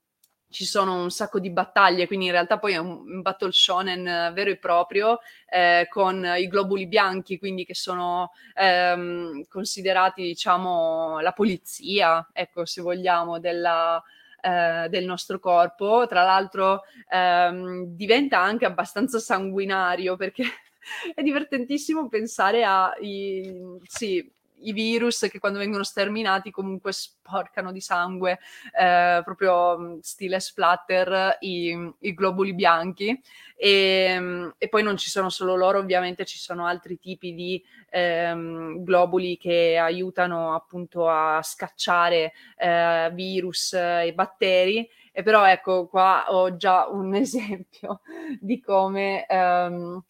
ci sono un sacco di battaglie, quindi in realtà poi è un, battle shonen vero e proprio eh, con i globuli bianchi, quindi che sono ehm, considerati, diciamo, la polizia, ecco, se vogliamo, della, eh, del nostro corpo. Tra l'altro ehm, diventa anche abbastanza sanguinario perché è divertentissimo pensare a i, sì, virus che quando vengono sterminati comunque sporcano di sangue, eh, proprio mm, stile splatter, i, i globuli bianchi. E, mm, e, poi non ci sono solo loro, ovviamente ci sono altri tipi di ehm, globuli che aiutano appunto a scacciare eh, virus e batteri. E però ecco qua ho già un esempio di come ehm,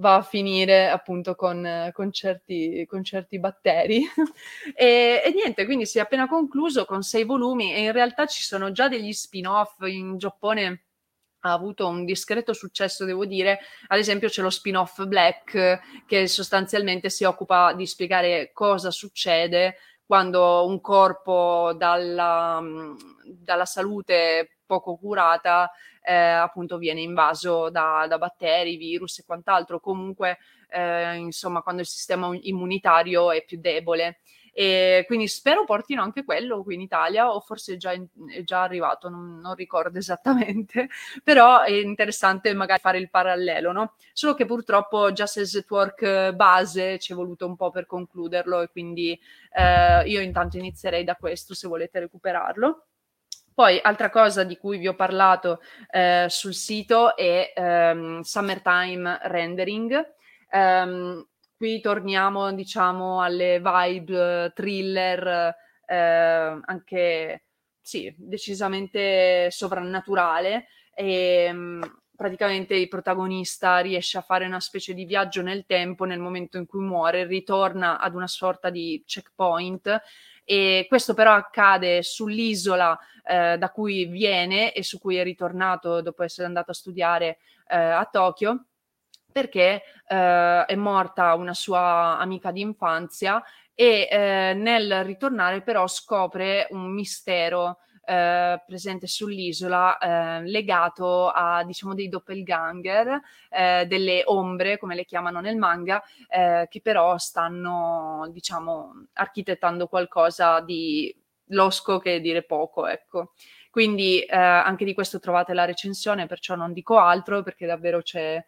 va a finire appunto con, con, certi, con certi, batteri. e, e, niente, quindi si è appena concluso con sei volumi e in realtà ci sono già degli spin-off in Giappone ha avuto un discreto successo, devo dire. Ad esempio, c'è lo spin-off Black, che sostanzialmente si occupa di spiegare cosa succede quando un corpo dalla, dalla salute poco curata eh, appunto viene invaso da, da, batteri, virus e quant'altro, comunque eh, insomma quando il sistema immunitario è più debole. E quindi spero portino anche quello qui in Italia, o forse è già, in, è già arrivato, non, non, ricordo esattamente, però è interessante magari fare il parallelo, no? Solo che purtroppo Justice Network base ci è voluto un po' per concluderlo e quindi eh, io intanto inizierei da questo se volete recuperarlo. Poi, altra cosa di cui vi ho parlato eh, sul sito è ehm, Summertime Rendering. Um, qui torniamo, diciamo, alle vibe thriller, eh, anche, sì, decisamente sovrannaturale. E, um, praticamente il protagonista riesce a fare una specie di viaggio nel tempo nel momento in cui muore, ritorna ad una sorta di checkpoint e questo però accade sull'isola eh, da cui viene e su cui è ritornato dopo essere andato a studiare eh, a Tokyo perché eh, è morta una sua amica di infanzia e eh, nel ritornare però scopre un mistero eh, presente sull'isola eh, legato a diciamo dei doppelganger, eh, delle ombre come le chiamano nel manga, eh, che però stanno diciamo architettando qualcosa di losco che dire poco, ecco. Quindi eh, anche di questo trovate la recensione, perciò non dico altro perché davvero c'è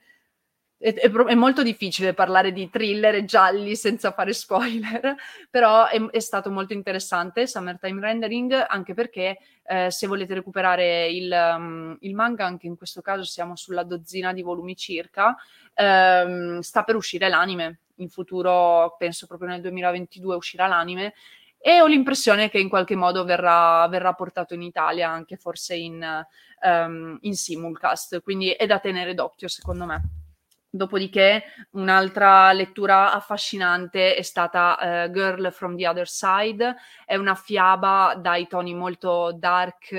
è, è, è, molto difficile parlare di thriller e gialli senza fare spoiler, però è, è stato molto interessante Summertime Rendering, anche perché eh, se volete recuperare il, um, il, manga, anche in questo caso siamo sulla dozzina di volumi circa, ehm, sta per uscire l'anime. In futuro, penso proprio nel 2022 uscirà l'anime e ho l'impressione che in qualche modo verrà, verrà portato in Italia, anche forse in, um, in simulcast, quindi è da tenere d'occhio secondo me. Dopodiché un'altra lettura affascinante è stata uh, Girl from the Other Side, è una fiaba dai toni molto dark,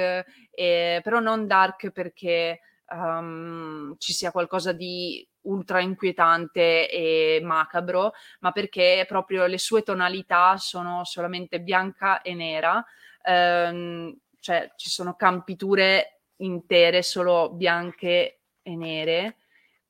eh, però non dark perché um, ci sia qualcosa di ultra inquietante e macabro, ma perché proprio le sue tonalità sono solamente bianca e nera, um, cioè ci sono campiture intere solo bianche e nere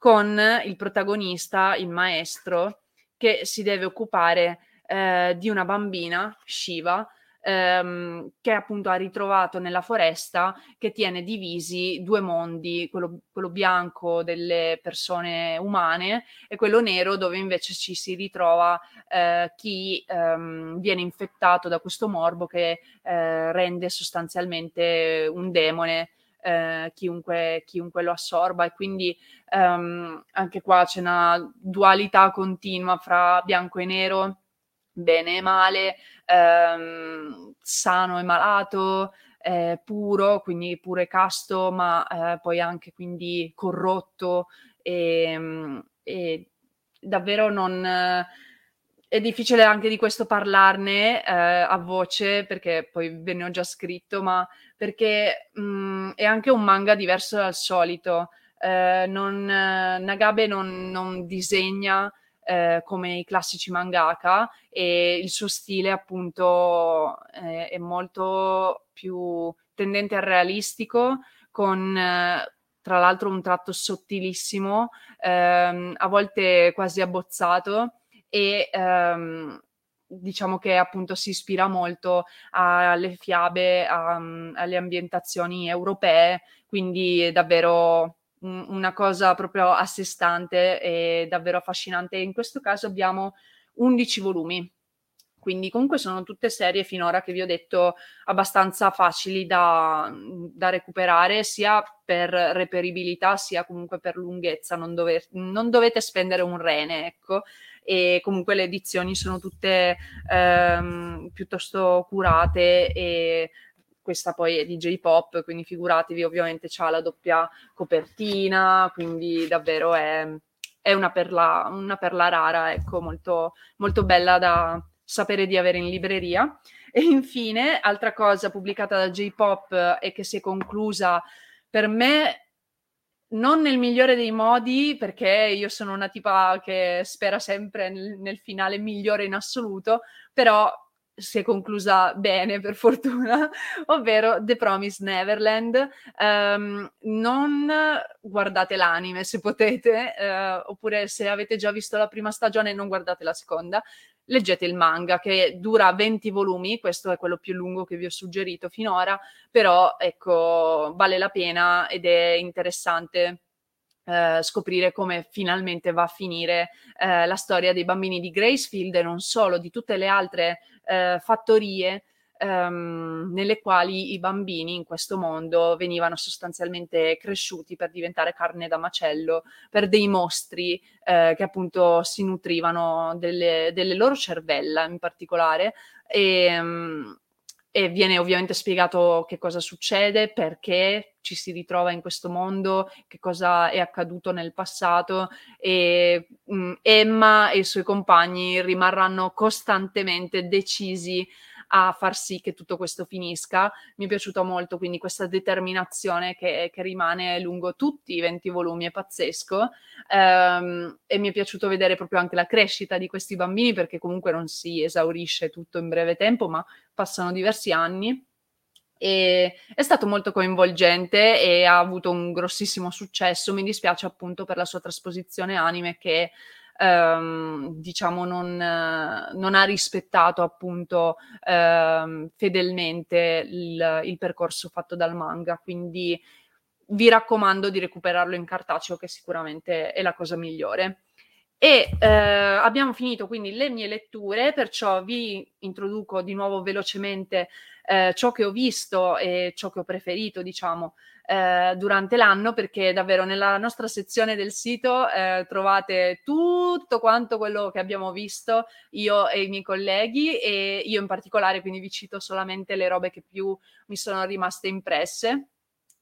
con il protagonista, il maestro, che si deve occupare eh, di una bambina, Shiva, ehm, che appunto ha ritrovato nella foresta che tiene divisi due mondi, quello, quello, bianco delle persone umane e quello nero dove invece ci si ritrova eh, chi ehm, viene infettato da questo morbo che eh, rende sostanzialmente un demone eh, chiunque, chiunque, lo assorba. E quindi ehm, anche qua c'è una dualità continua fra bianco e nero, bene e male, ehm, sano e malato, eh, puro, quindi puro e casto, ma eh, poi anche quindi corrotto e, ehm, e davvero non è difficile anche di questo parlarne eh, a voce perché poi ve ne ho già scritto, ma perché mh, mm, è anche un manga diverso dal solito. Eh, non, Nagabe non, non disegna eh, come i classici mangaka e il suo stile appunto eh, è molto più tendente al realistico con eh, tra l'altro un tratto sottilissimo, ehm, a volte quasi abbozzato e ehm, diciamo che appunto si ispira molto alle fiabe, a, alle ambientazioni europee, quindi davvero una cosa proprio a sé stante e davvero affascinante. In questo caso abbiamo 11 volumi. Quindi comunque sono tutte serie finora che vi ho detto abbastanza facili da, da recuperare sia per reperibilità sia comunque per lunghezza, non, dover, non dovete spendere un rene, ecco e comunque le edizioni sono tutte ehm, piuttosto curate e questa poi è di J-pop, quindi figuratevi, ovviamente c'ha la doppia copertina, quindi davvero è, è una, perla, una perla rara, ecco, molto, molto bella da, sapere di avere in libreria. E infine, altra cosa pubblicata da J-Pop e che si è conclusa per me non nel migliore dei modi, perché io sono una tipa che spera sempre nel, nel finale migliore in assoluto, però si è conclusa bene per fortuna, ovvero The Promised Neverland. Um, non guardate l'anime se potete, uh, oppure se avete già visto la prima stagione non guardate la seconda, leggete il manga che dura 20 volumi, questo è quello più lungo che vi ho suggerito finora, però ecco, vale la pena ed è interessante eh, scoprire come finalmente va a finire eh, la storia dei bambini di Gracefield e non solo, di tutte le altre eh, fattorie ehm, nelle quali i bambini in questo mondo venivano sostanzialmente cresciuti per diventare carne da macello, per dei mostri eh, che appunto si nutrivano delle, delle loro cervella in particolare. E, ehm, e viene ovviamente spiegato che cosa succede, perché ci si ritrova in questo mondo, che cosa è accaduto nel passato e mh, mm, Emma e i suoi compagni rimarranno costantemente decisi a far sì che tutto questo finisca. Mi è piaciuto molto quindi questa determinazione che, che rimane lungo tutti i 20 volumi, è pazzesco. Um, e mi è piaciuto vedere proprio anche la crescita di questi bambini perché comunque non si esaurisce tutto in breve tempo, ma passano diversi anni. E è stato molto coinvolgente e ha avuto un grossissimo successo. Mi dispiace appunto per la sua trasposizione anime che ehm, diciamo non, non, ha rispettato appunto ehm, fedelmente il, il percorso fatto dal manga, quindi vi raccomando di recuperarlo in cartaceo che sicuramente è la cosa migliore. E eh, abbiamo finito quindi le mie letture, perciò vi introduco di nuovo velocemente eh, ciò che ho visto e ciò che ho preferito, diciamo, eh, durante l'anno perché davvero nella nostra sezione del sito eh, trovate tutto quanto quello che abbiamo visto io e i miei colleghi e io in particolare quindi vi cito solamente le robe che più mi sono rimaste impresse.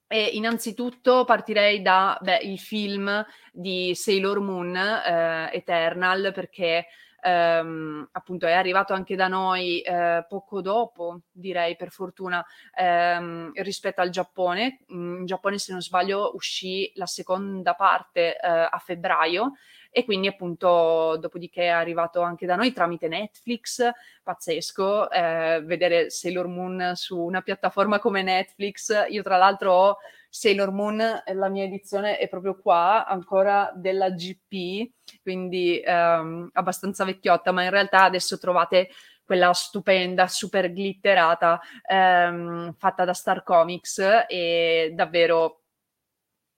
E innanzitutto partirei da il film di Sailor Moon eh, Eternal perché ehm, appunto è arrivato anche da noi eh, poco dopo, direi per fortuna, ehm, rispetto al Giappone. In Giappone, se non sbaglio, uscì la seconda parte eh, a febbraio e quindi appunto dopodiché è arrivato anche da noi tramite Netflix, pazzesco, eh, vedere Sailor Moon su una piattaforma come Netflix, io tra l'altro ho Sailor Moon, la mia edizione è proprio qua, ancora della GP, quindi ehm, abbastanza vecchiotta, ma in realtà adesso trovate quella stupenda, super glitterata, ehm, fatta da Star Comics e davvero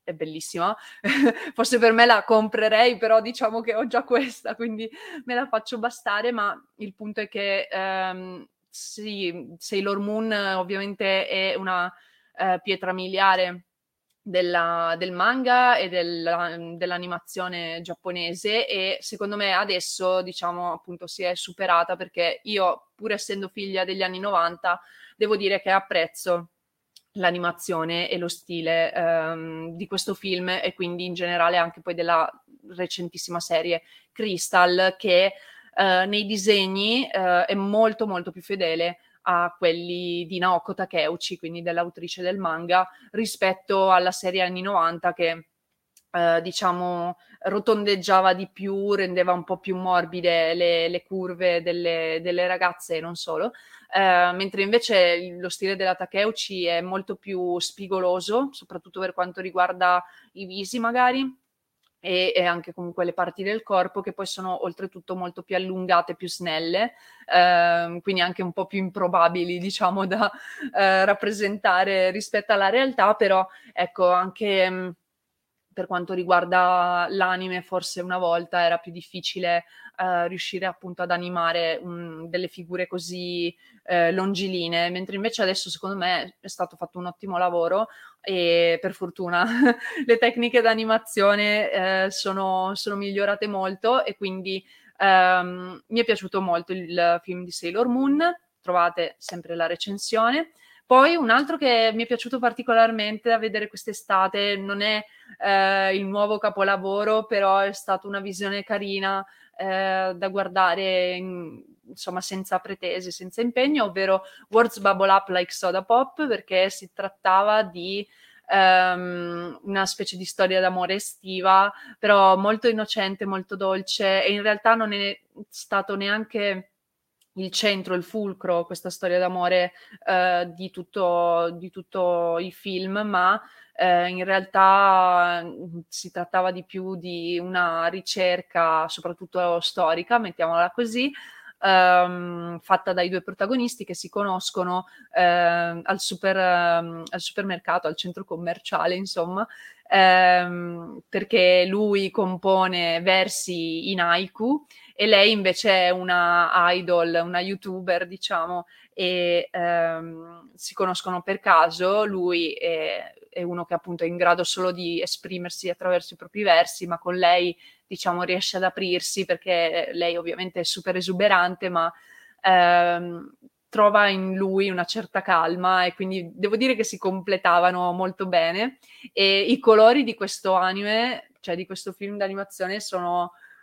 è bellissima. Forse per me la comprerei, però diciamo che ho già questa, quindi me la faccio bastare, ma il punto è che ehm, sì, Sailor Moon ovviamente è una eh, pietra miliare della, del manga e della, dell'animazione giapponese e secondo me adesso diciamo appunto si è superata perché io pur essendo figlia degli anni 90 devo dire che apprezzo l'animazione e lo stile ehm, di questo film e quindi in generale anche poi della recentissima serie Crystal che eh, nei disegni eh, è molto molto più fedele a quelli di Naoko Takeuchi, quindi dell'autrice del manga, rispetto alla serie anni 90 che eh, diciamo, rotondeggiava di più, rendeva un po' più morbide le, le curve delle, delle, ragazze e non solo, eh, mentre invece lo stile della Takeuchi è molto più spigoloso, soprattutto per quanto riguarda i visi magari. E, e, anche comunque le parti del corpo che poi sono oltretutto molto più allungate, più snelle, eh, quindi anche un po' più improbabili, diciamo, da eh, rappresentare rispetto alla realtà, però ecco, anche mh, per quanto riguarda l'anime, forse una volta era più difficile eh, riuscire appunto ad animare un, delle figure così eh, longilinee, mentre invece adesso secondo me è stato fatto un ottimo lavoro e per fortuna le tecniche d'animazione eh, sono, sono, migliorate molto e quindi ehm, mi è piaciuto molto il film di Sailor Moon, trovate sempre la recensione. Poi un altro che mi è piaciuto particolarmente da vedere quest'estate, non è eh, il nuovo capolavoro, però è stata una visione carina eh, da guardare in, insomma senza pretese, senza impegno, ovvero Words Bubble Up Like Soda Pop, perché si trattava di um, una specie di storia d'amore estiva, però molto innocente, molto dolce e in realtà non è stato neanche il centro, il fulcro, questa storia d'amore eh, di, tutto, di, tutto, il film, ma eh, in realtà mm, si trattava di più di una ricerca, soprattutto storica, mettiamola così, ehm, fatta dai due protagonisti che si conoscono eh, al, super, ehm, al, supermercato, al centro commerciale, insomma, ehm, perché lui compone versi in haiku e lei invece è una idol, una youtuber, diciamo, e ehm, si conoscono per caso, lui è, è, uno che appunto è in grado solo di esprimersi attraverso i propri versi, ma con lei diciamo riesce ad aprirsi perché lei ovviamente è super esuberante, ma ehm, trova in lui una certa calma e quindi devo dire che si completavano molto bene. E i colori di questo anime, cioè di questo film d'animazione sono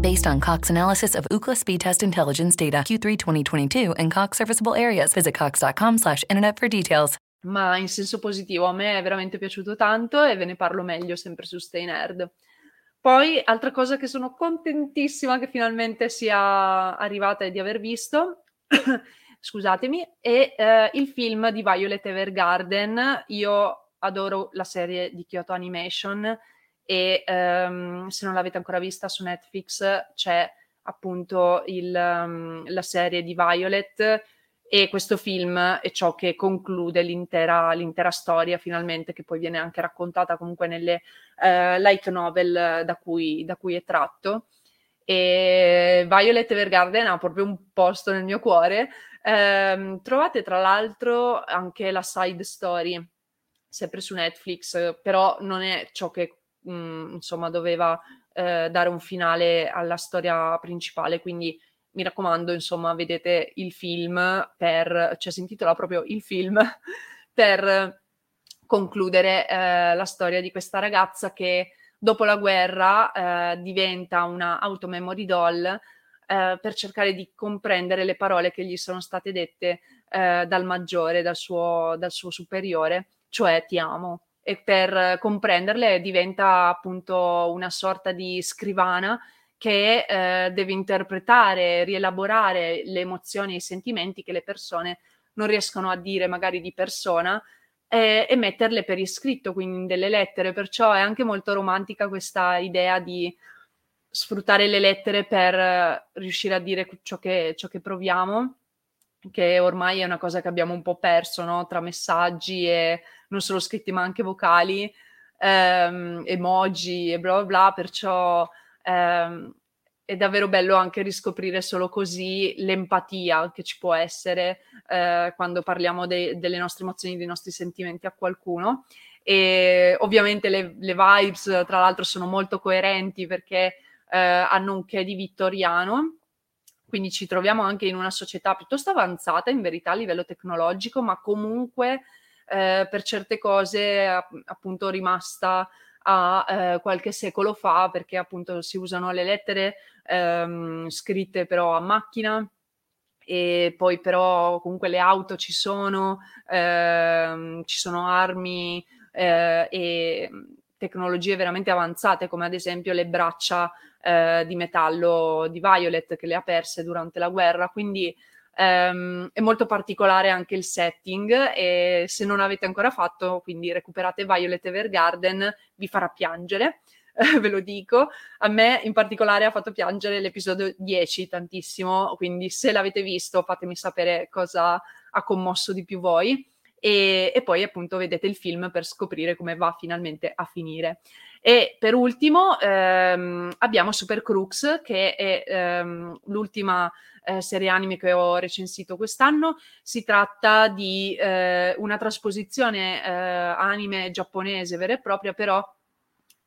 Based on Cox analysis of Ookla speed test intelligence data Q3 2022 and Cox serviceable areas, visit cox.com/internet for details. Ma in senso positivo, a me è veramente piaciuto tanto e ve ne parlo meglio sempre su Stay Nerd. Poi, altra cosa che sono contentissima che finalmente sia arrivata e di aver visto scusatemi, e eh, il film di Violet Evergarden. Io adoro la serie di Kyoto Animation e um, se non l'avete ancora vista su Netflix c'è appunto il, um, la serie di Violet e questo film è ciò che conclude l'intera, l'intera, storia finalmente che poi viene anche raccontata comunque nelle uh, light novel da cui, da cui, è tratto. E Violet Evergarden ha proprio un posto nel mio cuore. Eh, trovate tra l'altro anche la side story sempre su Netflix però non è ciò che mh, mm, insomma doveva eh, dare un finale alla storia principale quindi mi raccomando, insomma, vedete il film per, cioè si intitola proprio il film per concludere eh, la storia di questa ragazza che dopo la guerra eh, diventa una automemory doll eh, per cercare di comprendere le parole che gli sono state dette eh, dal maggiore, dal suo, dal suo superiore, cioè ti amo. E per comprenderle diventa appunto una sorta di scrivana che eh, deve interpretare, rielaborare le emozioni e i sentimenti che le persone non riescono a dire magari di persona eh, e metterle per iscritto, quindi in delle lettere. Perciò è anche molto romantica questa idea di sfruttare le lettere per eh, riuscire a dire ciò che, ciò che proviamo che ormai è una cosa che abbiamo un po' perso no? tra messaggi e non solo scritti ma anche vocali, ehm, emoji e bla bla bla, perciò ehm, è davvero bello anche riscoprire solo così l'empatia che ci può essere eh, quando parliamo de- delle nostre emozioni, dei nostri sentimenti a qualcuno. E ovviamente le, le vibes, tra l'altro, sono molto coerenti perché eh, hanno un che di vittoriano, quindi ci troviamo anche in una società piuttosto avanzata in verità a livello tecnologico, ma comunque eh, per certe cose appunto rimasta a eh, qualche secolo fa perché appunto si usano le lettere ehm, scritte però a macchina e poi però comunque le auto ci sono, ehm, ci sono armi eh, e tecnologie veramente avanzate come ad esempio le braccia eh, di metallo di Violet che le ha perse durante la guerra, quindi ehm, è molto particolare anche il setting e se non avete ancora fatto, quindi recuperate Violet Evergarden, vi farà piangere. ve lo dico. A me in particolare ha fatto piangere l'episodio 10 tantissimo, quindi se l'avete visto fatemi sapere cosa ha commosso di più voi. E, e, poi appunto vedete il film per scoprire come va finalmente a finire. E per ultimo ehm, abbiamo Super Crux, che è ehm, l'ultima eh, serie anime che ho recensito quest'anno. Si tratta di eh, una trasposizione eh, anime giapponese vera e propria, però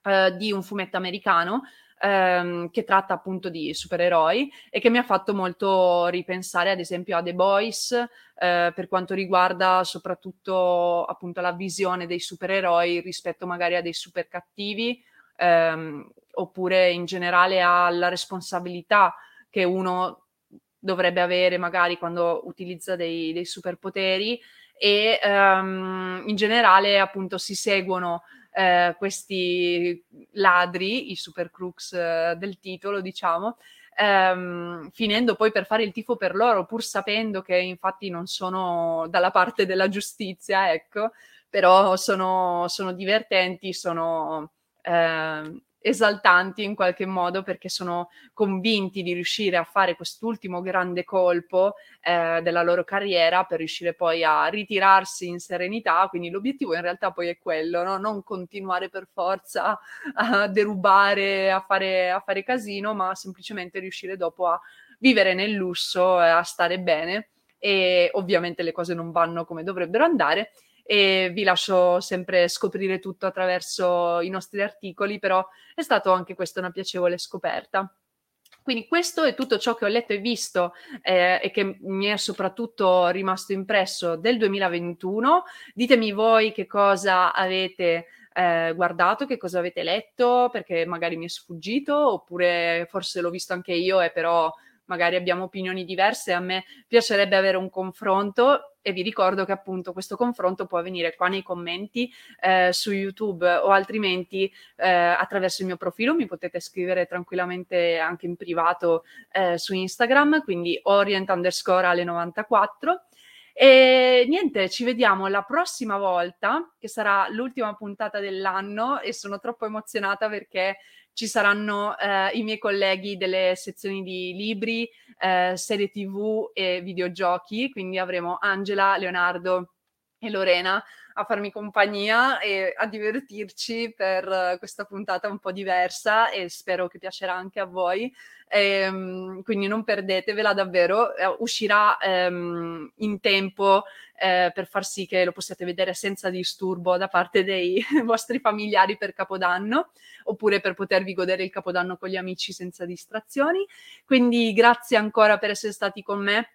eh, di un fumetto americano ehm, che tratta appunto di supereroi e che mi ha fatto molto ripensare ad esempio a The Boys eh, per quanto riguarda soprattutto appunto la visione dei supereroi rispetto magari a dei super cattivi ehm, oppure in generale alla responsabilità che uno dovrebbe avere magari quando utilizza dei, dei superpoteri e um, in generale appunto si seguono eh, questi ladri, i super crooks eh, del titolo, diciamo, ehm, finendo poi per fare il tifo per loro, pur sapendo che infatti non sono dalla parte della giustizia, ecco, però sono, sono divertenti, sono... Eh, esaltanti in qualche modo perché sono convinti di riuscire a fare quest'ultimo grande colpo eh, della loro carriera per riuscire poi a ritirarsi in serenità. Quindi l'obiettivo in realtà poi è quello, no? non continuare per forza a derubare, a fare, a fare casino, ma semplicemente riuscire dopo a vivere nel lusso, e a stare bene. E ovviamente le cose non vanno come dovrebbero andare e vi lascio sempre scoprire tutto attraverso i nostri articoli, però è stato anche questa una piacevole scoperta. Quindi questo è tutto ciò che ho letto e visto eh, e che mi è soprattutto rimasto impresso del 2021. Ditemi voi che cosa avete eh, guardato, che cosa avete letto, perché magari mi è sfuggito, oppure forse l'ho visto anche io e però magari abbiamo opinioni diverse, a me piacerebbe avere un confronto e vi ricordo che appunto questo confronto può avvenire qua nei commenti eh, su YouTube o altrimenti eh, attraverso il mio profilo, mi potete scrivere tranquillamente anche in privato eh, su Instagram, quindi orient underscore alle 94. E niente, ci vediamo la prossima volta, che sarà l'ultima puntata dell'anno e sono troppo emozionata perché ci saranno eh, i miei colleghi delle sezioni di libri, eh, serie tv e videogiochi, quindi avremo Angela, Leonardo e Lorena a farmi compagnia e a divertirci per questa puntata un po' diversa e spero che piacerà anche a voi. E, um, quindi non perdetevela davvero, eh, uscirà um, in tempo eh, per far sì che lo possiate vedere senza disturbo da parte dei vostri familiari per Capodanno oppure per potervi godere il Capodanno con gli amici senza distrazioni. Quindi grazie ancora per essere stati con me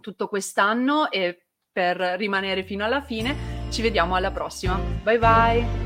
tutto quest'anno e per rimanere fino alla fine. Ci vediamo alla prossima. Bye bye!